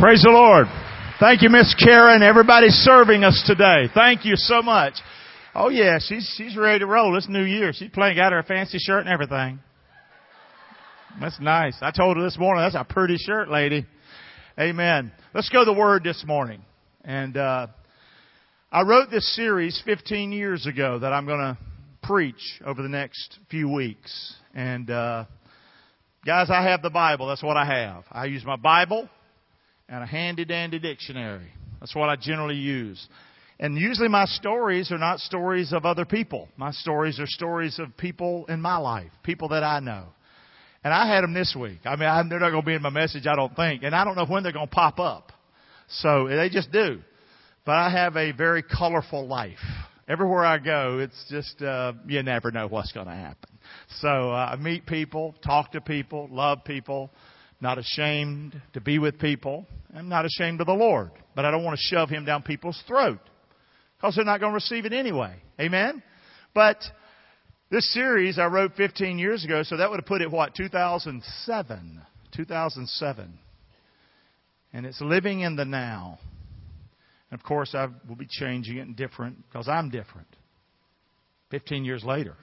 Praise the Lord. Thank you, Miss Karen. Everybody's serving us today. Thank you so much. Oh yeah, she's she's ready to roll. It's New Year. She's playing, got her fancy shirt and everything. That's nice. I told her this morning, that's a pretty shirt, lady. Amen. Let's go to the Word this morning. And uh, I wrote this series 15 years ago that I'm going to preach over the next few weeks. And uh, guys, I have the Bible. That's what I have. I use my Bible and a handy dandy dictionary. That's what I generally use. And usually my stories are not stories of other people. My stories are stories of people in my life, people that I know. And I had them this week. I mean, I, they're not going to be in my message, I don't think. And I don't know when they're going to pop up. So they just do. But I have a very colorful life. Everywhere I go, it's just, uh, you never know what's going to happen. So uh, I meet people, talk to people, love people, not ashamed to be with people. I'm not ashamed of the Lord, but I don't want to shove Him down people's throat because they're not going to receive it anyway. Amen? But this series I wrote 15 years ago, so that would have put it, what, 2007? 2007. And it's living in the now. And of course, I will be changing it and different because I'm different. 15 years later.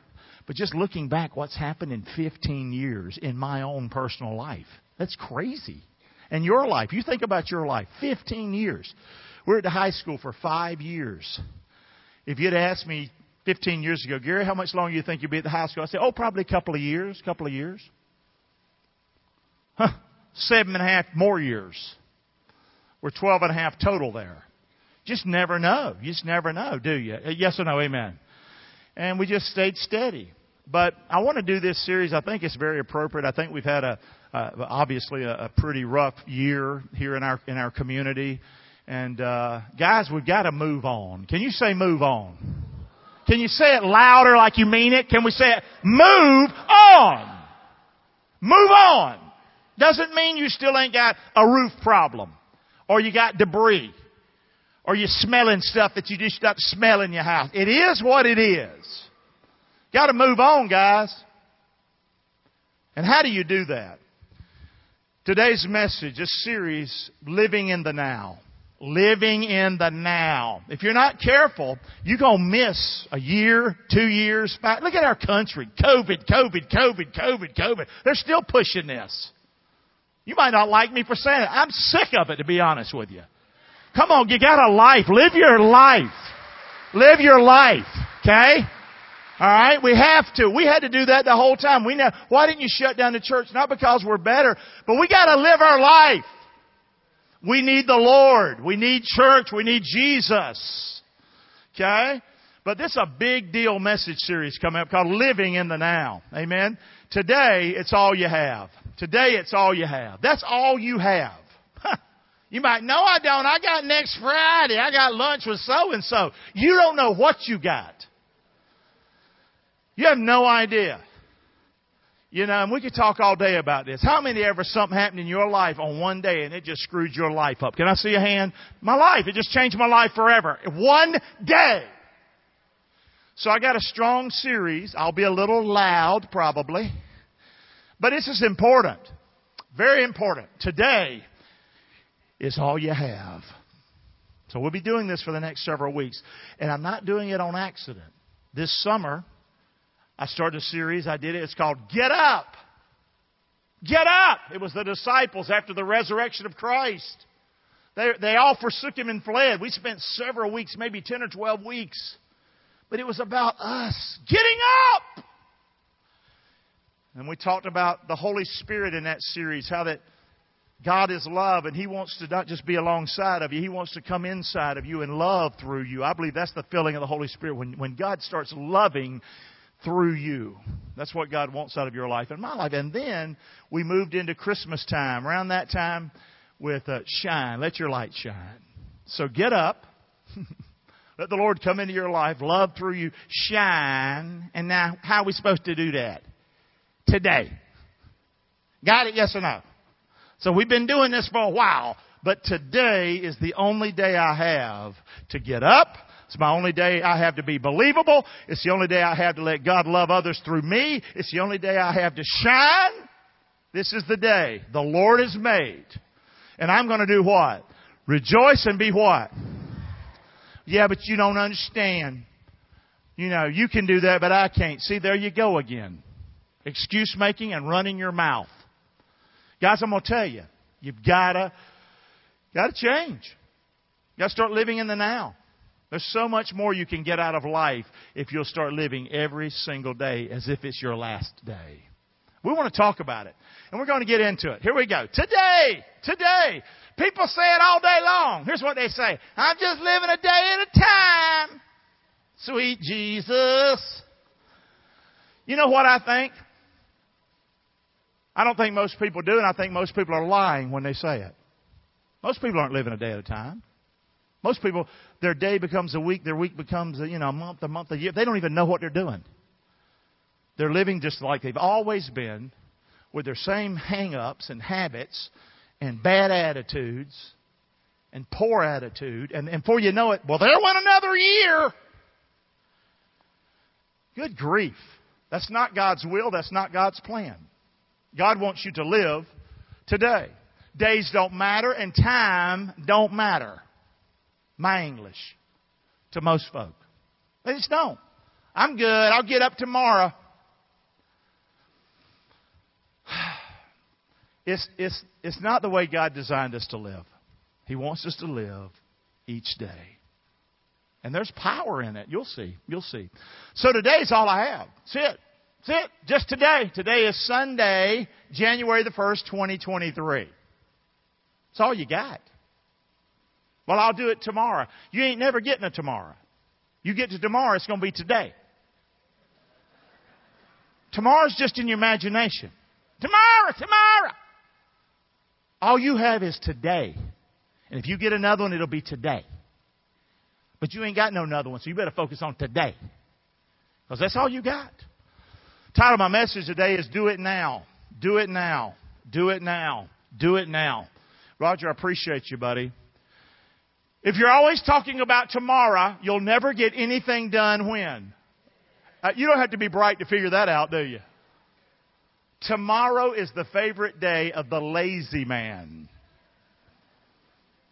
But just looking back, what's happened in 15 years in my own personal life? That's crazy. And your life, you think about your life, 15 years. We're at the high school for five years. If you'd asked me 15 years ago, Gary, how much longer do you think you'll be at the high school? I'd say, oh, probably a couple of years, couple of years. Huh, seven and a half more years. We're 12 and a half total there. Just never know. You just never know, do you? Uh, yes or no? Amen. And we just stayed steady. But I want to do this series. I think it's very appropriate. I think we've had a, uh, obviously a, a, pretty rough year here in our in our community. And uh, guys, we've got to move on. Can you say move on? Can you say it louder like you mean it? Can we say it? Move on. Move on. Doesn't mean you still ain't got a roof problem, or you got debris, or you're smelling stuff that you just got smell in your house. It is what it is. Got to move on, guys. And how do you do that? Today's message, this series, Living in the Now. Living in the now. If you're not careful, you're going to miss a year, two years, five. Look at our country. COVID, COVID, COVID, COVID, COVID. They're still pushing this. You might not like me for saying it. I'm sick of it, to be honest with you. Come on, you got a life. Live your life. Live your life. Okay? Alright? We have to. We had to do that the whole time. We know, why didn't you shut down the church? Not because we're better, but we gotta live our life. We need the Lord. We need church. We need Jesus. Okay? But this is a big deal message series coming up called Living in the Now. Amen? Today, it's all you have. Today, it's all you have. That's all you have. You might, no I don't. I got next Friday. I got lunch with so and so. You don't know what you got. You have no idea. You know, and we could talk all day about this. How many ever something happened in your life on one day and it just screwed your life up? Can I see a hand? My life. It just changed my life forever. One day. So I got a strong series. I'll be a little loud probably. But this is important. Very important. Today is all you have. So we'll be doing this for the next several weeks. And I'm not doing it on accident. This summer, I started a series. I did it. It's called Get Up. Get up. It was the disciples after the resurrection of Christ. They, they all forsook him and fled. We spent several weeks, maybe 10 or 12 weeks. But it was about us getting up. And we talked about the Holy Spirit in that series, how that God is love and He wants to not just be alongside of you, He wants to come inside of you and love through you. I believe that's the filling of the Holy Spirit. When, when God starts loving, through you. That's what God wants out of your life and my life. And then we moved into Christmas time. Around that time with uh, shine. Let your light shine. So get up. Let the Lord come into your life. Love through you. Shine. And now, how are we supposed to do that? Today. Got it? Yes or no? So we've been doing this for a while. But today is the only day I have to get up it's my only day I have to be believable. It's the only day I have to let God love others through me. It's the only day I have to shine. This is the day the Lord has made. And I'm going to do what? Rejoice and be what? Yeah, but you don't understand. You know, you can do that, but I can't. See, there you go again. Excuse making and running your mouth. Guys, I'm going to tell you, you've got to, got to change. You got to start living in the now. There's so much more you can get out of life if you'll start living every single day as if it's your last day. We want to talk about it. And we're going to get into it. Here we go. Today, today, people say it all day long. Here's what they say. I'm just living a day at a time. Sweet Jesus. You know what I think? I don't think most people do, and I think most people are lying when they say it. Most people aren't living a day at a time. Most people, their day becomes a week, their week becomes a, you know, a month, a month, a year. They don't even know what they're doing. They're living just like they've always been with their same hang-ups and habits and bad attitudes and poor attitude. And, and before you know it, well, there went another year. Good grief. That's not God's will. That's not God's plan. God wants you to live today. Days don't matter and time don't matter. My English to most folk. They just don't. I'm good. I'll get up tomorrow. It's, it's, it's not the way God designed us to live. He wants us to live each day. And there's power in it. You'll see. You'll see. So today's all I have. That's it. That's it. Just today. Today is Sunday, January the 1st, 2023. That's all you got. Well, I'll do it tomorrow. You ain't never getting a tomorrow. You get to tomorrow, it's going to be today. Tomorrow's just in your imagination. Tomorrow, tomorrow. All you have is today. And if you get another one, it'll be today. But you ain't got no another one, so you better focus on today. Because that's all you got. Title of my message today is Do It Now. Do it now. Do it now. Do it now. Roger, I appreciate you, buddy. If you're always talking about tomorrow, you'll never get anything done when? Uh, you don't have to be bright to figure that out, do you? Tomorrow is the favorite day of the lazy man.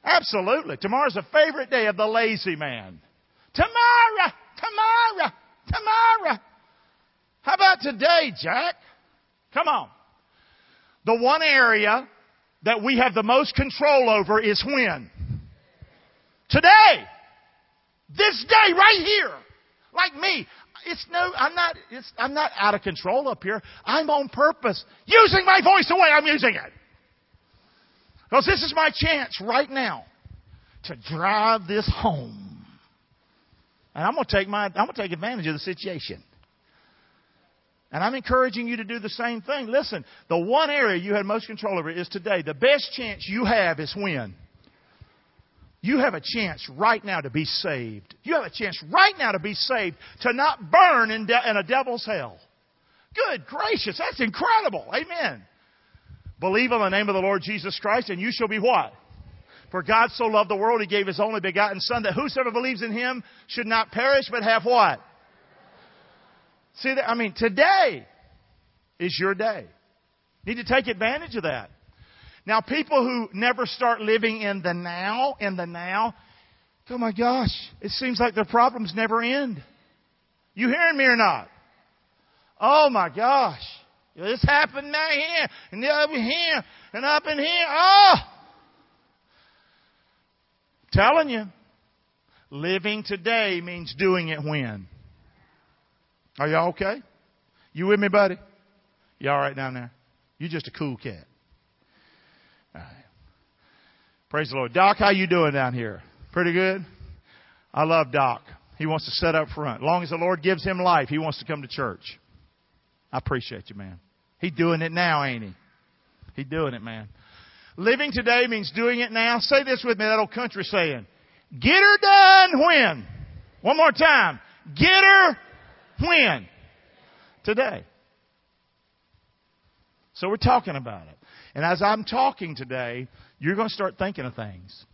Absolutely. Tomorrow's the favorite day of the lazy man. Tomorrow, tomorrow, tomorrow. How about today, Jack? Come on. The one area that we have the most control over is when? Today. This day right here. Like me it's no, I'm not, it's, I'm not out of control up here. I'm on purpose using my voice the way I'm using it. Because this is my chance right now to drive this home. And I'm going to take my, I'm going to take advantage of the situation. And I'm encouraging you to do the same thing. Listen, the one area you had most control over is today. The best chance you have is when? You have a chance right now to be saved. You have a chance right now to be saved, to not burn in, de- in a devil's hell. Good gracious, that's incredible. Amen. Believe on the name of the Lord Jesus Christ and you shall be what? For God so loved the world, He gave His only begotten Son, that whosoever believes in Him should not perish, but have what? See that? I mean, today is your day. You need to take advantage of that. Now, people who never start living in the now, in the now, oh my gosh, it seems like their problems never end. You hearing me or not? Oh my gosh. This happened now here, and over here, and up in here. Oh! Telling you, living today means doing it when. Are y'all okay? You with me, buddy? You all right down there? You just a cool cat. Praise the Lord. Doc, how you doing down here? Pretty good? I love Doc. He wants to sit up front. As long as the Lord gives him life, he wants to come to church. I appreciate you, man. He's doing it now, ain't he? He's doing it, man. Living today means doing it now. Say this with me, that old country saying. Get her done when? One more time. Get her when? Today. So we're talking about it. And as I'm talking today, you're going to start thinking of things.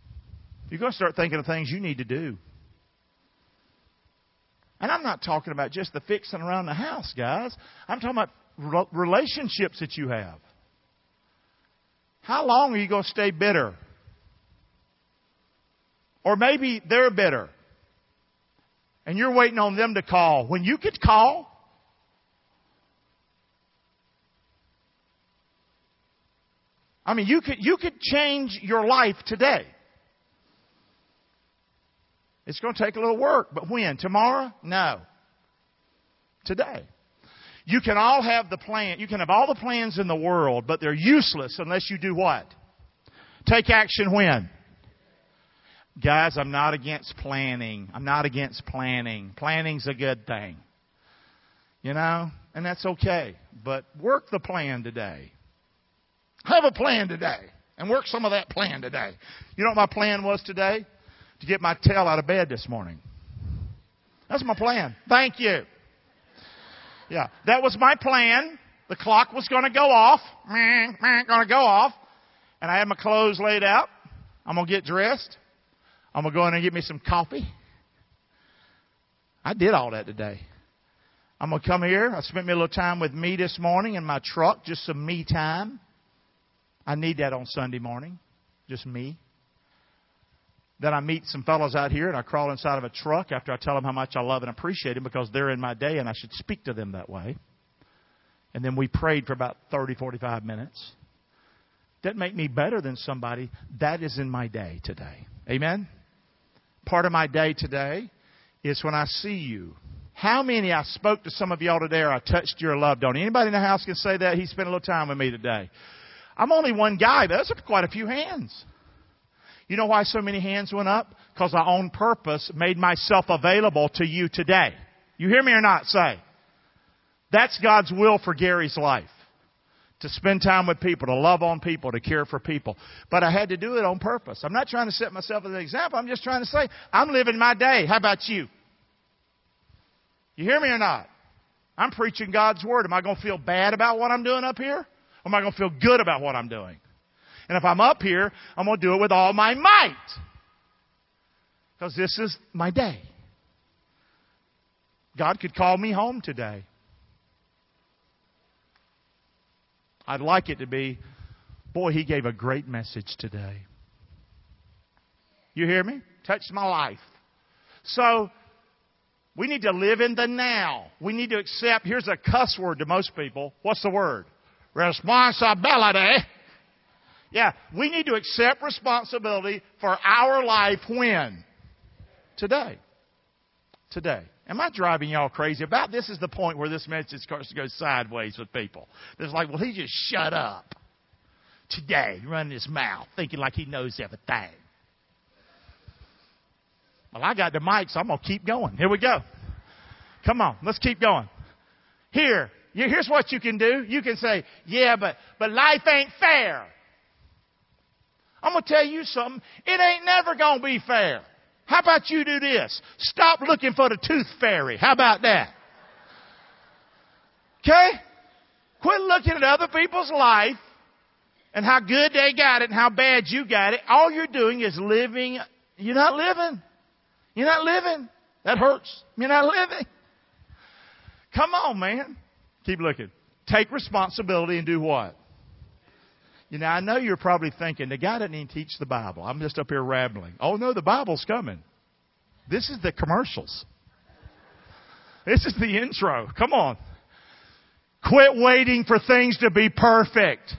You're going to start thinking of things you need to do. And I'm not talking about just the fixing around the house, guys. I'm talking about relationships that you have. How long are you going to stay bitter? Or maybe they're bitter. And you're waiting on them to call. When you could call, I mean, you could, you could change your life today. It's going to take a little work, but when? Tomorrow? No. Today. You can all have the plan, you can have all the plans in the world, but they're useless unless you do what? Take action when? Guys, I'm not against planning. I'm not against planning. Planning's a good thing. You know? And that's okay. But work the plan today. Have a plan today. And work some of that plan today. You know what my plan was today? To get my tail out of bed this morning. That's my plan. Thank you. Yeah, that was my plan. The clock was going to go off. Going to go off. And I had my clothes laid out. I'm going to get dressed. I'm going to go in and get me some coffee. I did all that today. I'm going to come here. I spent me a little time with me this morning in my truck, just some me time. I need that on Sunday morning, just me. Then I meet some fellows out here and I crawl inside of a truck after I tell them how much I love and appreciate them because they're in my day and I should speak to them that way. And then we prayed for about 30, 45 minutes. Doesn't make me better than somebody. That is in my day today. Amen? Part of my day today is when I see you. How many I spoke to some of y'all today or I touched your loved on? Anybody in the house can say that? He spent a little time with me today. I'm only one guy, but that's quite a few hands. You know why so many hands went up? Because I on purpose made myself available to you today. You hear me or not? Say. That's God's will for Gary's life. To spend time with people, to love on people, to care for people. But I had to do it on purpose. I'm not trying to set myself as an example. I'm just trying to say, I'm living my day. How about you? You hear me or not? I'm preaching God's Word. Am I going to feel bad about what I'm doing up here? Am I going to feel good about what I'm doing? And if I'm up here, I'm going to do it with all my might. Because this is my day. God could call me home today. I'd like it to be, boy, he gave a great message today. You hear me? Touched my life. So, we need to live in the now. We need to accept, here's a cuss word to most people. What's the word? Responsibility. Yeah, we need to accept responsibility for our life when? Today. Today. Am I driving y'all crazy? About this is the point where this message starts to go sideways with people. It's like, well, he just shut up. Today, running his mouth, thinking like he knows everything. Well, I got the mic, so I'm going to keep going. Here we go. Come on, let's keep going. Here, here's what you can do. You can say, yeah, but, but life ain't fair. I'm going to tell you something. It ain't never going to be fair. How about you do this? Stop looking for the tooth fairy. How about that? Okay? Quit looking at other people's life and how good they got it and how bad you got it. All you're doing is living. You're not living. You're not living. That hurts. You're not living. Come on, man. Keep looking. Take responsibility and do what? You know, I know you're probably thinking, the guy doesn't even teach the Bible. I'm just up here rambling. Oh no, the Bible's coming. This is the commercials. This is the intro. Come on. Quit waiting for things to be perfect.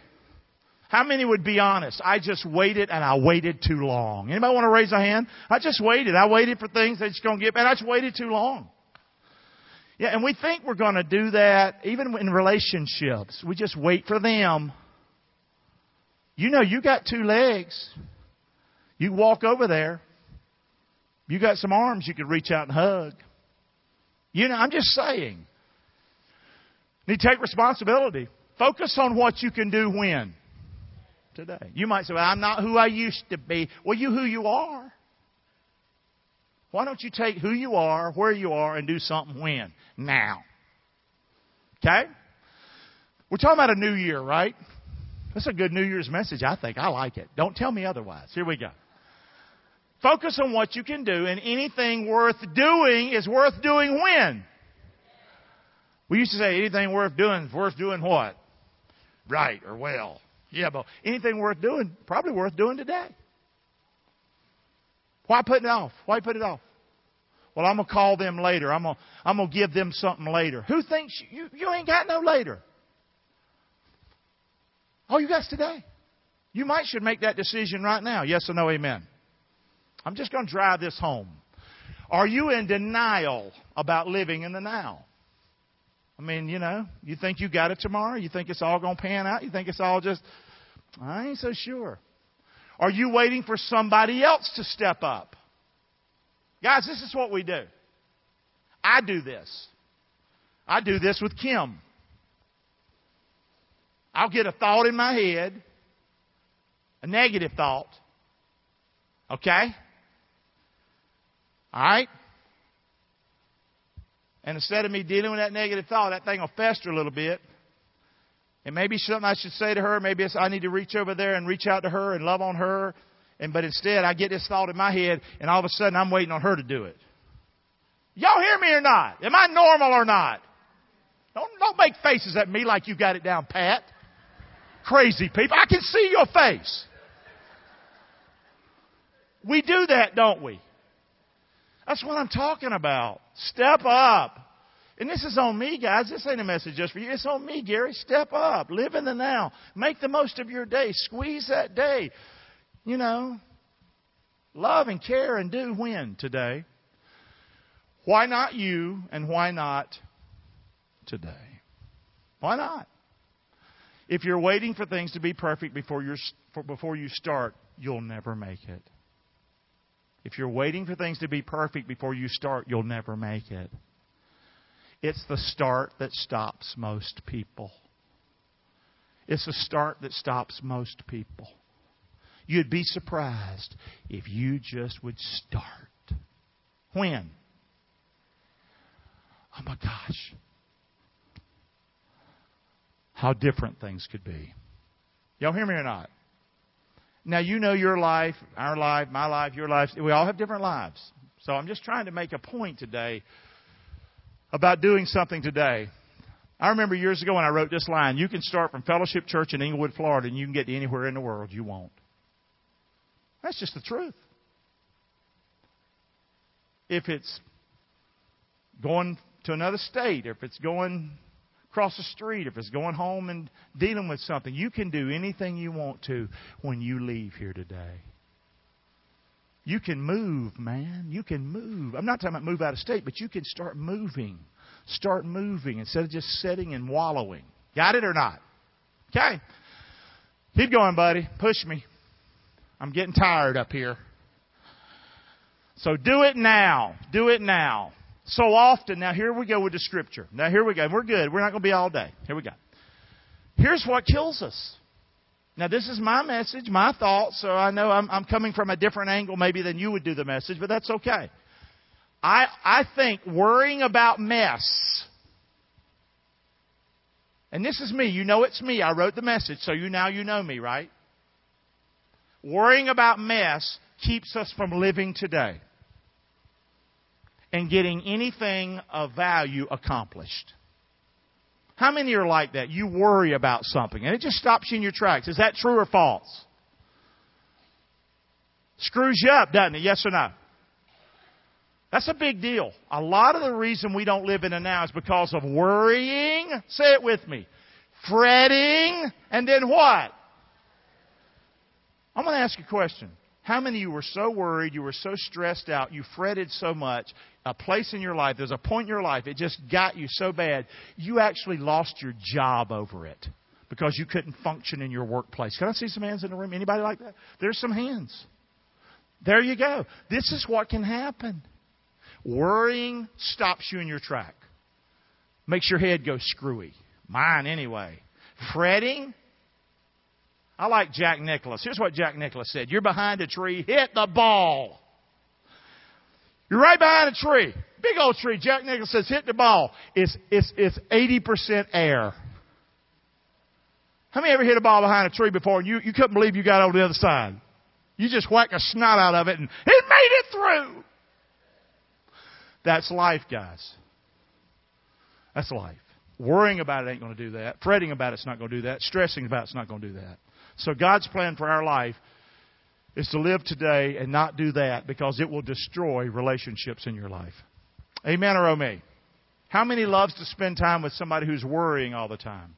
How many would be honest? I just waited and I waited too long. Anybody want to raise a hand? I just waited. I waited for things that's going to get better. I just waited too long. Yeah, and we think we're going to do that even in relationships. We just wait for them you know you got two legs. You walk over there. You got some arms you could reach out and hug. You know, I'm just saying. You take responsibility. Focus on what you can do when? Today. You might say, well, I'm not who I used to be. Well, you who you are. Why don't you take who you are, where you are, and do something when? Now. Okay? We're talking about a new year, right? That's a good New Year's message, I think. I like it. Don't tell me otherwise. Here we go. Focus on what you can do, and anything worth doing is worth doing when? We used to say anything worth doing is worth doing what? Right or well. Yeah, but anything worth doing, probably worth doing today. Why put it off? Why put it off? Well, I'm gonna call them later. I'm gonna I'm gonna give them something later. Who thinks you you ain't got no later? All you got's today. You might should make that decision right now. Yes or no, amen. I'm just gonna drive this home. Are you in denial about living in the now? I mean, you know, you think you got it tomorrow? You think it's all going to pan out? You think it's all just, I ain't so sure. Are you waiting for somebody else to step up? Guys, this is what we do. I do this. I do this with Kim. I'll get a thought in my head, a negative thought. Okay? All right? And instead of me dealing with that negative thought, that thing will fester a little bit. And maybe something I should say to her. Maybe I need to reach over there and reach out to her and love on her. And but instead, I get this thought in my head, and all of a sudden, I'm waiting on her to do it. Y'all hear me or not? Am I normal or not? Don't don't make faces at me like you got it down pat. Crazy people. I can see your face. We do that, don't we? That's what I'm talking about. Step up. And this is on me, guys. This ain't a message just for you. It's on me, Gary. Step up. Live in the now. Make the most of your day. Squeeze that day. You know, love and care and do when today. Why not you and why not today? Why not? If you're waiting for things to be perfect before, you before you start, you'll never make it. If you're waiting for things to be perfect before you start, you'll never make it. It's the start that stops most people. It's the start that stops most people. You'd be surprised if you just would start. When? Oh my gosh. How different things could be. Y'all hear me or not? Now, you know your life, our life, my life, your life. We all have different lives. So I'm just trying to make a point today about doing something today. I remember years ago when I wrote this line you can start from Fellowship Church in Englewood, Florida, and you can get to anywhere in the world you want. That's just the truth. If it's going to another state, if it's going across the street, if it's going home and dealing with something, you can do anything you want to when you leave here today. You can move, man. You can move. I'm not talking about move out of state, but you can start moving. Start moving instead of just sitting and wallowing. Got it or not? Okay. Keep going, buddy. Push me. I'm getting tired up here. So do it now. Do it now so often, now here we go with the scripture. Now here we go. We're good. We're not going to be all day. Here we go. Here's what kills us. Now this is my message, my thoughts, so I know I'm, I'm coming from a different angle maybe than you would do the message, but that's okay. I, I think worrying about mess, and this is me, you know it's me, I wrote the message, so you now you know me, right? Worrying about mess keeps us from living today and getting anything of value accomplished. How many are like that? You worry about something and it just stops you in your tracks. Is that true or false? Screws you up, doesn't it? Yes or no? That's a big deal. A lot of the reason we don't live in the now is because of worrying. Say it with me. Fretting, and then what? I'm going to ask you a question. How many of you were so worried, you were so stressed out, you fretted so much, a place in your life, there's a point in your life, it just got you so bad, you actually lost your job over it because you couldn't function in your workplace. Can I see some hands in the room? Anybody like that? There's some hands. There you go. This is what can happen. Worrying stops you in your track. Makes your head go screwy. Mine anyway. Fretting I like Jack Nicklaus. Here's what Jack Nicklaus said. You're behind a tree, hit the ball. You're right behind a tree. Big old tree. Jack Nicklaus says, hit the ball. It's, it's, it's 80% air. How many ever hit a ball behind a tree before and you, you couldn't believe you got over the other side? You just whack a snot out of it and it made it through. That's life, guys. That's life. Worrying about it ain't going to do that. Fretting about it's not going to do that. Stressing about it's not going to do that. So God's plan for our life is to live today and not do that because it will destroy relationships in your life. Amen or oh me? How many loves to spend time with somebody who's worrying all the time?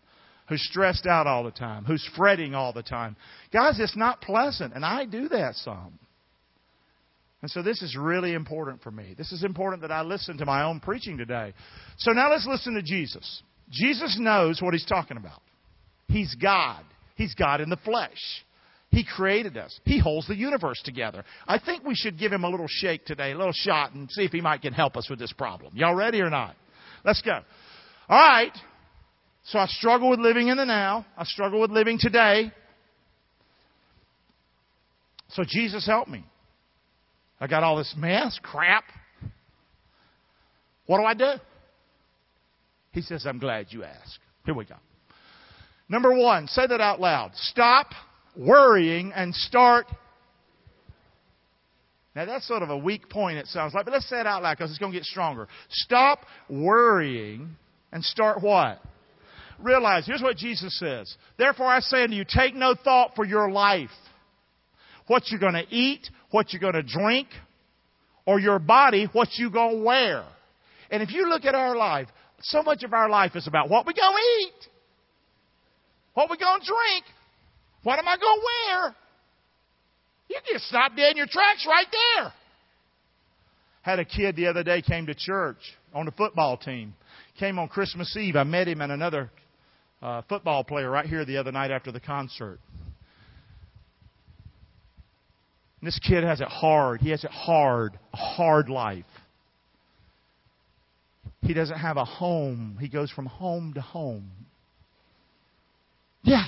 Who's stressed out all the time? Who's fretting all the time? Guys, it's not pleasant, and I do that some. And so this is really important for me. This is important that I listen to my own preaching today. So now let's listen to Jesus. Jesus knows what he's talking about. He's God. He's God in the flesh. He created us. He holds the universe together. I think we should give him a little shake today, a little shot, and see if he might can help us with this problem. Y'all ready or not? Let's go. All right. So I struggle with living in the now. I struggle with living today. So Jesus help me. I got all this mess, crap. What do I do? He says, I'm glad you asked. Here we go. Number one, say that out loud. Stop worrying and start. Now that's sort of a weak point, it sounds like, but let's say it out loud because it's going to get stronger. Stop worrying and start what? Realize, here's what Jesus says. Therefore I say unto you, take no thought for your life. What you're going to eat, what you're going to drink, or your body, what you're going to wear. And if you look at our life, so much of our life is about what we going to eat, what we going to drink, what am I going to wear? You can stop dead in your tracks right there. Had a kid the other day came to church on the football team. Came on Christmas Eve. I met him and another uh, football player right here the other night after the concert. And this kid has it hard. He has it hard, a hard life. He doesn't have a home. He goes from home to home. Yeah,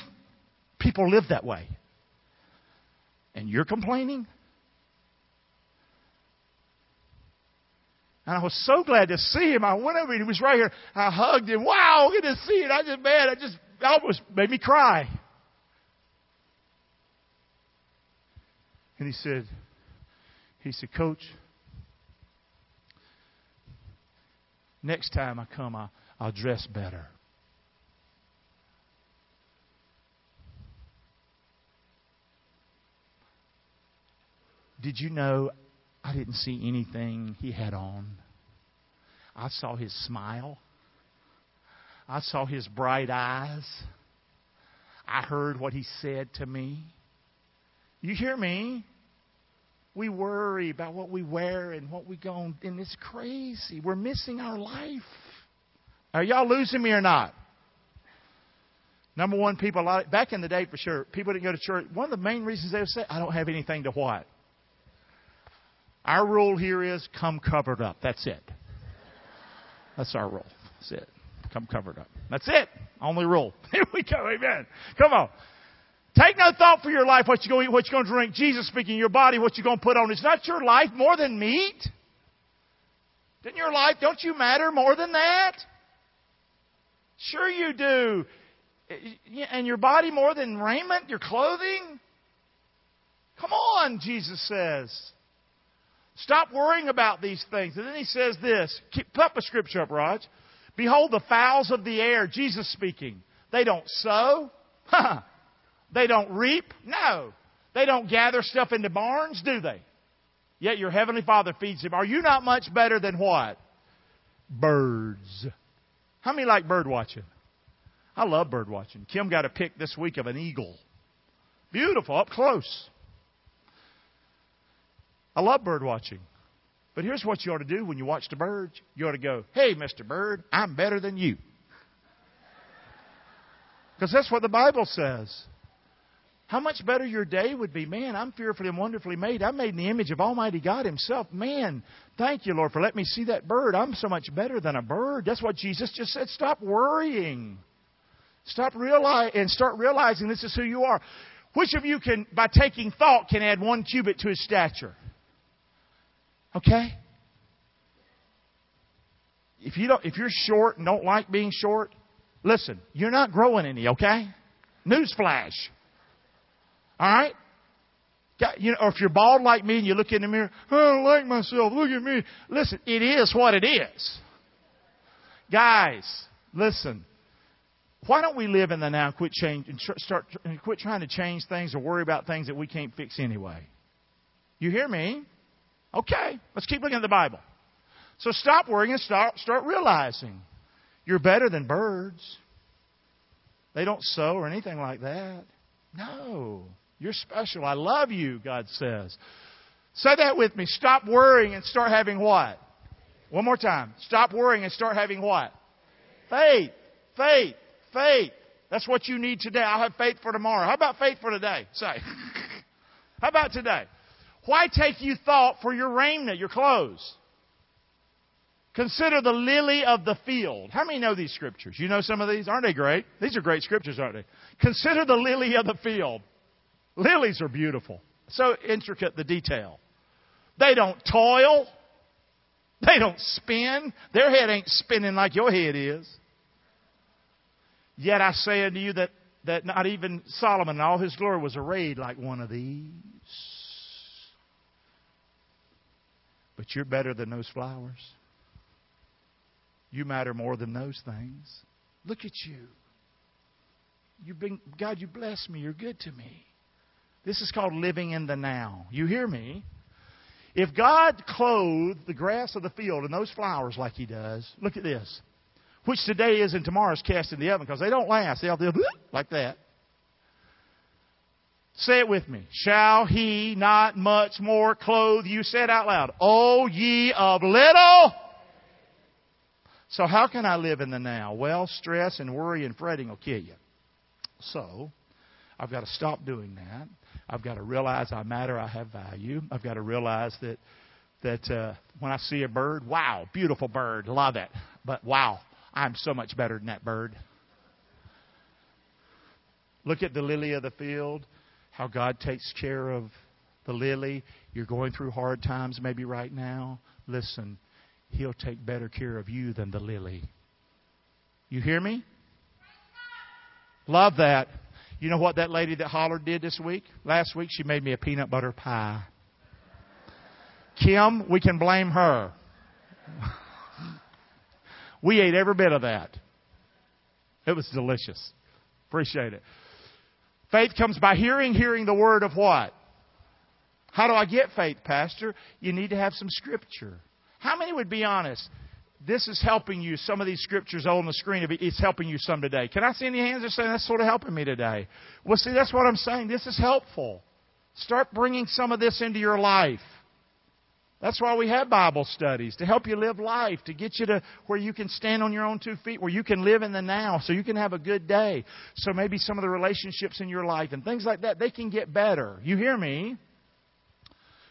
People live that way. And you're complaining? And I was so glad to see him. I went over and he was right here. I hugged him. Wow, good to see it. I just, man, I just almost made me cry. And he said, he said, Coach, next time I come, I, I'll dress better. Did you know I didn't see anything he had on? I saw his smile. I saw his bright eyes. I heard what he said to me. You hear me? We worry about what we wear and what we go on, and it's crazy. We're missing our life. Are y'all losing me or not? Number one, people back in the day for sure, people didn't go to church. One of the main reasons they would say, "I don't have anything to what." Our rule here is come covered up. That's it. That's our rule. That's it. Come covered up. That's it. Only rule. Here we go. Amen. Come on. Take no thought for your life, what you're going to eat, what you're going to drink. Jesus speaking, your body, what you're going to put on. Is not your life more than meat. Didn't your life, don't you matter more than that? Sure you do. And your body more than raiment, your clothing? Come on, Jesus says. Stop worrying about these things. And then he says this. Keep, up a scripture up, Raj. Behold the fowls of the air, Jesus speaking. They don't sow. They don't reap. No. They don't gather stuff into barns, do they? Yet your heavenly Father feeds them. Are you not much better than what? Birds. How many like bird watching? I love bird watching. Kim got a pic this week of an eagle. Beautiful, up close. I love bird watching. But here's what you ought to do when you watch the birds. You ought to go, hey, Mr. Bird, I'm better than you. Because that's what the Bible says. How much better your day would be. Man, I'm fearfully and wonderfully made. I'm made in the image of Almighty God Himself. Man, thank you, Lord, for letting me see that bird. I'm so much better than a bird. That's what Jesus just said. Stop worrying. Stop realize and start realizing this is who you are. Which of you can, by taking thought, can add one cubit to his stature? Okay? If you don't if you're short and don't like being short, listen, you're not growing any, okay? Newsflash. All right? You know, or if you're bald like me and you look in the mirror, I don't like myself. Look at me. Listen, it is what it is. Guys, listen. Why don't we live in the now quit change and start and quit trying to change things or worry about things that we can't fix anyway? You hear me? Okay, let's keep looking at the Bible. So stop worrying and start start realizing you're better than birds. They don't sow or anything like that. No, you're special. I love you, God says. Say that with me. Stop worrying and start having what? One more time. Stop worrying and start having what? Faith. Faith. Faith. That's what you need today. I'll have faith for tomorrow. How about faith for today? Say. How about today? Why take you thought for your raiment, your clothes? Consider the lily of the field. How many know these scriptures? You know some of these? Aren't they great? These are great scriptures, aren't they? Consider the lily of the field. Lilies are beautiful. So intricate the detail. They don't toil. They don't spin. Their head ain't spinning like your head is. Yet I say unto you that, that not even Solomon in all his glory was arrayed like one of these. But you're better than those flowers. You matter more than those things. Look at you. You've been, God, you bless me. You're good to me. This is called living in the now. You hear me? If God clothed the grass of the field and those flowers like He does, look at this. Which today is and tomorrow is cast in the oven because they don't last. They'll, they'll like that. Say it with me. Shall He not much more clothe you? Say it out loud. O ye of little. So how can I live in the now? Well, stress and worry and fretting will kill you. So, I've got to stop doing that. I've got to realize I matter, I have value. I've got to realize that that uh, when I see a bird, wow, beautiful bird, love it. But wow, I'm so much better than that bird. Look at the lily of the field, how God takes care of the lily. You're going through hard times maybe right now. Listen, He'll take better care of you than the lily. You hear me? Love that. You know what that lady that hollered did this week? Last week she made me a peanut butter pie. Kim, we can blame her. we ate every bit of that. It was delicious. Appreciate it. Faith comes by hearing, hearing the word of what? How do I get faith, Pastor? You need to have some scripture. How many would be honest? this is helping you. Some of these scriptures on the screen, it's helping you some today. Can I see any hands that saying that's sort of helping me today? Well, see, that's what I'm saying. This is helpful. Start bringing some of this into your life. That's why we have Bible studies, to help you live life, to get you to where you can stand on your own two feet, where you can live in the now, so you can have a good day. So maybe some of the relationships in your life and things like that, they can get better. You hear me?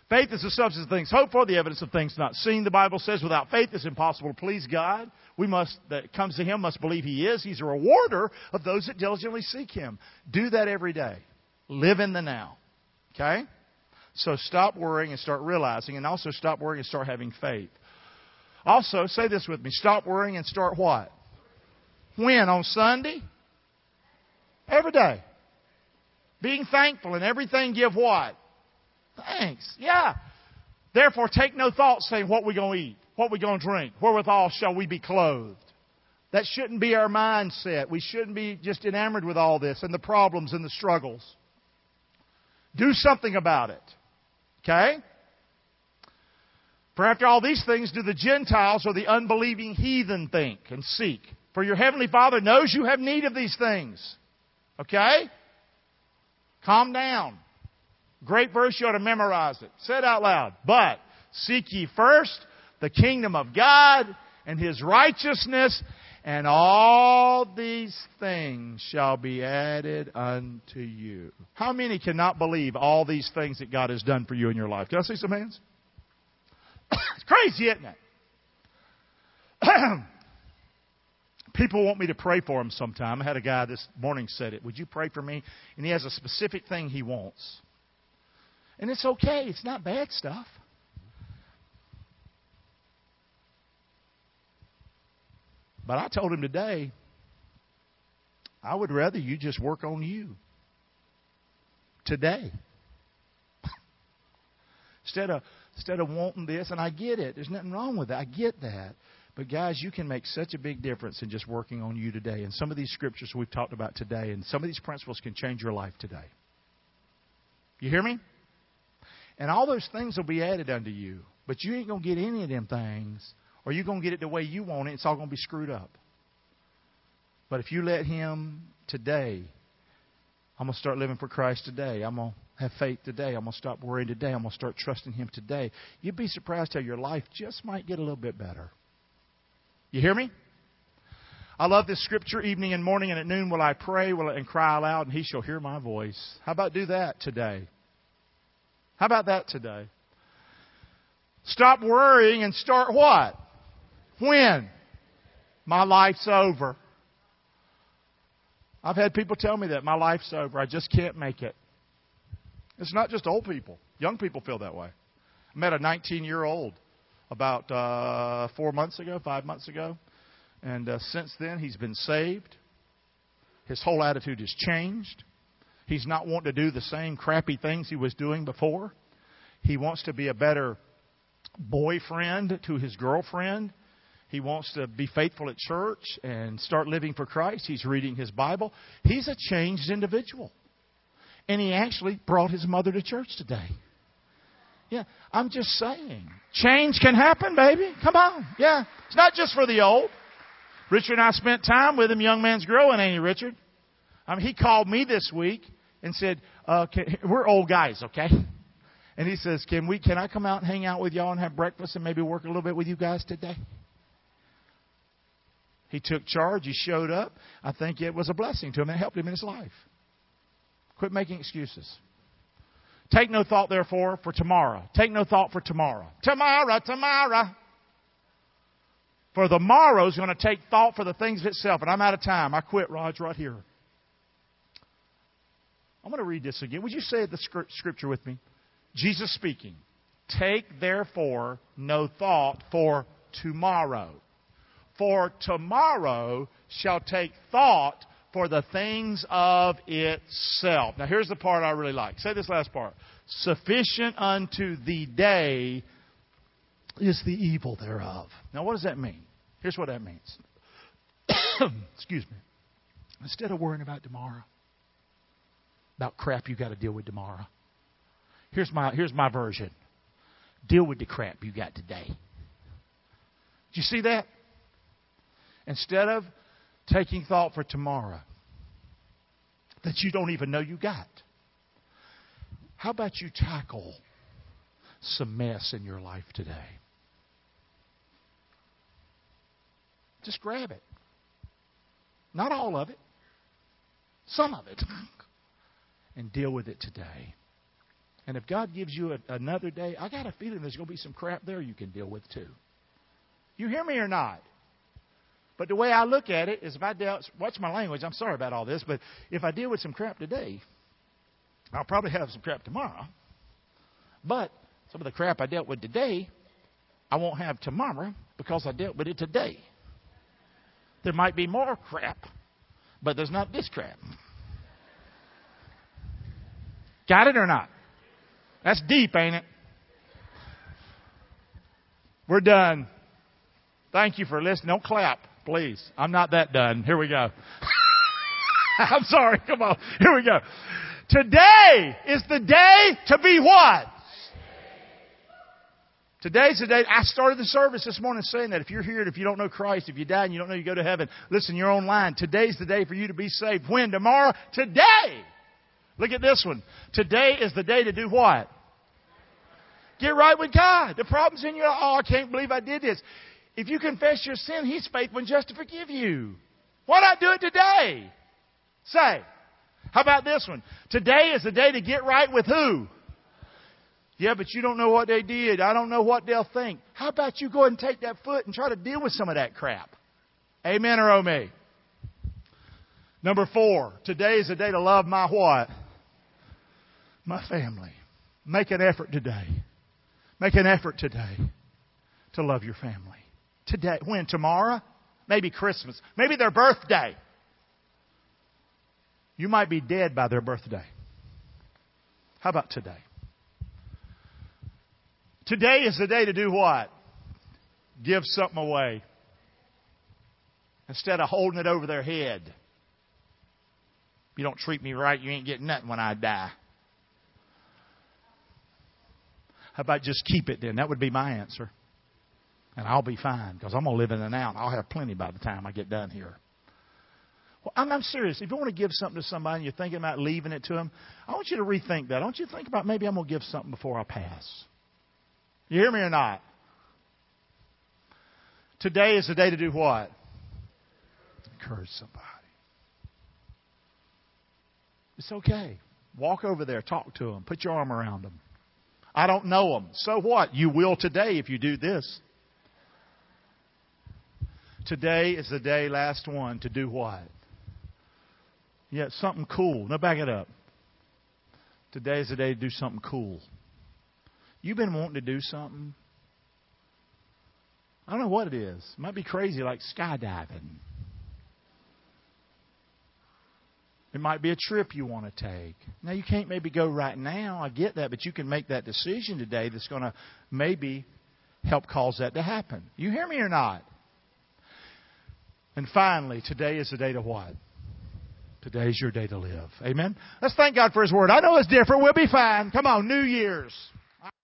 Faith is the substance of things hoped for, the evidence of things not seen. The Bible says without faith it's impossible to please God. We must, that comes to Him, must believe He is. He's a rewarder of those that diligently seek Him. Do that every day. Live in the now. Okay? So stop worrying and start realizing, and also stop worrying and start having faith. Also, say this with me. Stop worrying and start what? When? On Sunday? Every day. Being thankful and everything, give what? Thanks. Yeah. Therefore, take no thought saying what we going to eat, what we going to drink, wherewithal shall we be clothed. That shouldn't be our mindset. We shouldn't be just enamored with all this and the problems and the struggles. Do something about it. Okay? For after all these things do the Gentiles or the unbelieving heathen think and seek. For your heavenly Father knows you have need of these things. Okay? Calm down. Great verse, you ought to memorize it. Say it out loud. But seek ye first the kingdom of God and his righteousness, and all these things shall be added unto you. How many cannot believe all these things that God has done for you in your life? Can I see some hands? it's crazy, isn't it? People want me to pray for them sometime. I had a guy this morning said it. Would you pray for me? And he has a specific thing he wants. And it's okay, it's not bad stuff. But I told him today, I would rather you just work on you today. instead of instead of wanting this, and I get it. There's nothing wrong with it. I get that. But guys, you can make such a big difference in just working on you today. And some of these scriptures we've talked about today, and some of these principles can change your life today. You hear me? And all those things will be added unto you. But you ain't to get any of them things, or you're going to get it the way you want it. It's all going to be screwed up. But if you let Him today, I'm going to start living for Christ today. I'm going to have faith today. I'm going to stop worrying today. I'm going to start trusting Him today. You'd be surprised how your life just might get a little bit better. You hear me? I love this scripture. Evening and morning and at noon will I pray will and cry aloud, and He shall hear my voice. How about do that today? How about that today? Stop worrying and start what? When? My life's over. I've had people tell me that my life's over. I just can't make it. It's not just old people. Young people feel that way. I met a 19 year old about uh, four months ago, five months ago. And uh, since then, he's been saved. His whole attitude has changed. He's not wanting to do the same crappy things he was doing before. He wants to be a better boyfriend to his girlfriend. He wants to be faithful at church and start living for Christ. He's reading his Bible. He's a changed individual. And he actually brought his mother to church today. Yeah, I'm just saying. Change can happen, baby. Come on. Yeah. It's not just for the old. Richard and I spent time with him. Young man's growing, ain't he, Richard? I mean, he called me this week and said, uh, "We're old guys, okay?" And he says, "Can we? Can I come out and hang out with y'all and have breakfast and maybe work a little bit with you guys today?" He took charge. He showed up. I think it was a blessing to him. It helped him in his life. Quit making excuses. Take no thought, therefore, for tomorrow. Take no thought for tomorrow. Tomorrow, tomorrow. For the morrow is going to take thought for the things of itself. And I'm out of time. I quit, Raj, right here. I'm going to read this again. Would you say the scripture with me? Jesus speaking. Take therefore no thought for tomorrow. For tomorrow shall take thought for the things of itself. Now, here's the part I really like. Say this last part. Sufficient unto the day is the evil thereof. Now, what does that mean? Here's what that means. Excuse me. Instead of worrying about tomorrow, about crap you got to deal with tomorrow, here's my, here's my version deal with the crap you got today. Do you see that? Instead of taking thought for tomorrow that you don't even know you got. How about you tackle some mess in your life today? Just grab it. Not all of it, some of it. and deal with it today. And if God gives you a, another day, I got a feeling there's going to be some crap there you can deal with too. You hear me or not? But the way I look at it is if I dealt, watch my language, I'm sorry about all this, but if I deal with some crap today, I'll probably have some crap tomorrow. But some of the crap I dealt with today, I won't have tomorrow because I dealt with it today. There might be more crap, but there's not this crap. Got it or not? That's deep, ain't it? We're done. Thank you for listening. Don't clap please. I'm not that done. Here we go. I'm sorry. Come on. Here we go. Today is the day to be what? Today's the day. I started the service this morning saying that if you're here and if you don't know Christ, if you die and you don't know you go to heaven, listen, you're online. Today's the day for you to be saved. When? Tomorrow? Today! Look at this one. Today is the day to do what? Get right with God. The problem's in your, oh, I can't believe I did this. If you confess your sin, He's faithful and just to forgive you. Why not do it today? Say. How about this one? Today is the day to get right with who? Yeah, but you don't know what they did. I don't know what they'll think. How about you go ahead and take that foot and try to deal with some of that crap? Amen or oh me? Number four, today is the day to love my what? My family. Make an effort today. Make an effort today to love your family. Today. When? Tomorrow? Maybe Christmas. Maybe their birthday. You might be dead by their birthday. How about today? Today is the day to do what? Give something away. instead of holding it over their head. If you don't treat me right, you ain't getting nothing when I die. How about just keep it then? That would be my answer. And I'll be fine because I'm going to live in and out. I'll have plenty by the time I get done here. Well, I'm, I'm serious. If you want to give something to somebody and you're thinking about leaving it to them, I want you to rethink that. I want you to think about maybe I'm going to give something before I pass. You hear me or not? Today is the day to do what? Encourage somebody. It's okay. Walk over there, talk to them, put your arm around them. I don't know them. So what? You will today if you do this. Today is the day, last one, to do what? Yeah, something cool. Now back it up. Today is the day to do something cool. You've been wanting to do something. I don't know what it is. It might be crazy, like skydiving. It might be a trip you want to take. Now, you can't maybe go right now. I get that, but you can make that decision today that's going to maybe help cause that to happen. You hear me or not? And finally, today is the day to what? Today's your day to live. Amen? Let's thank God for His Word. I know it's different. We'll be fine. Come on, New Year's.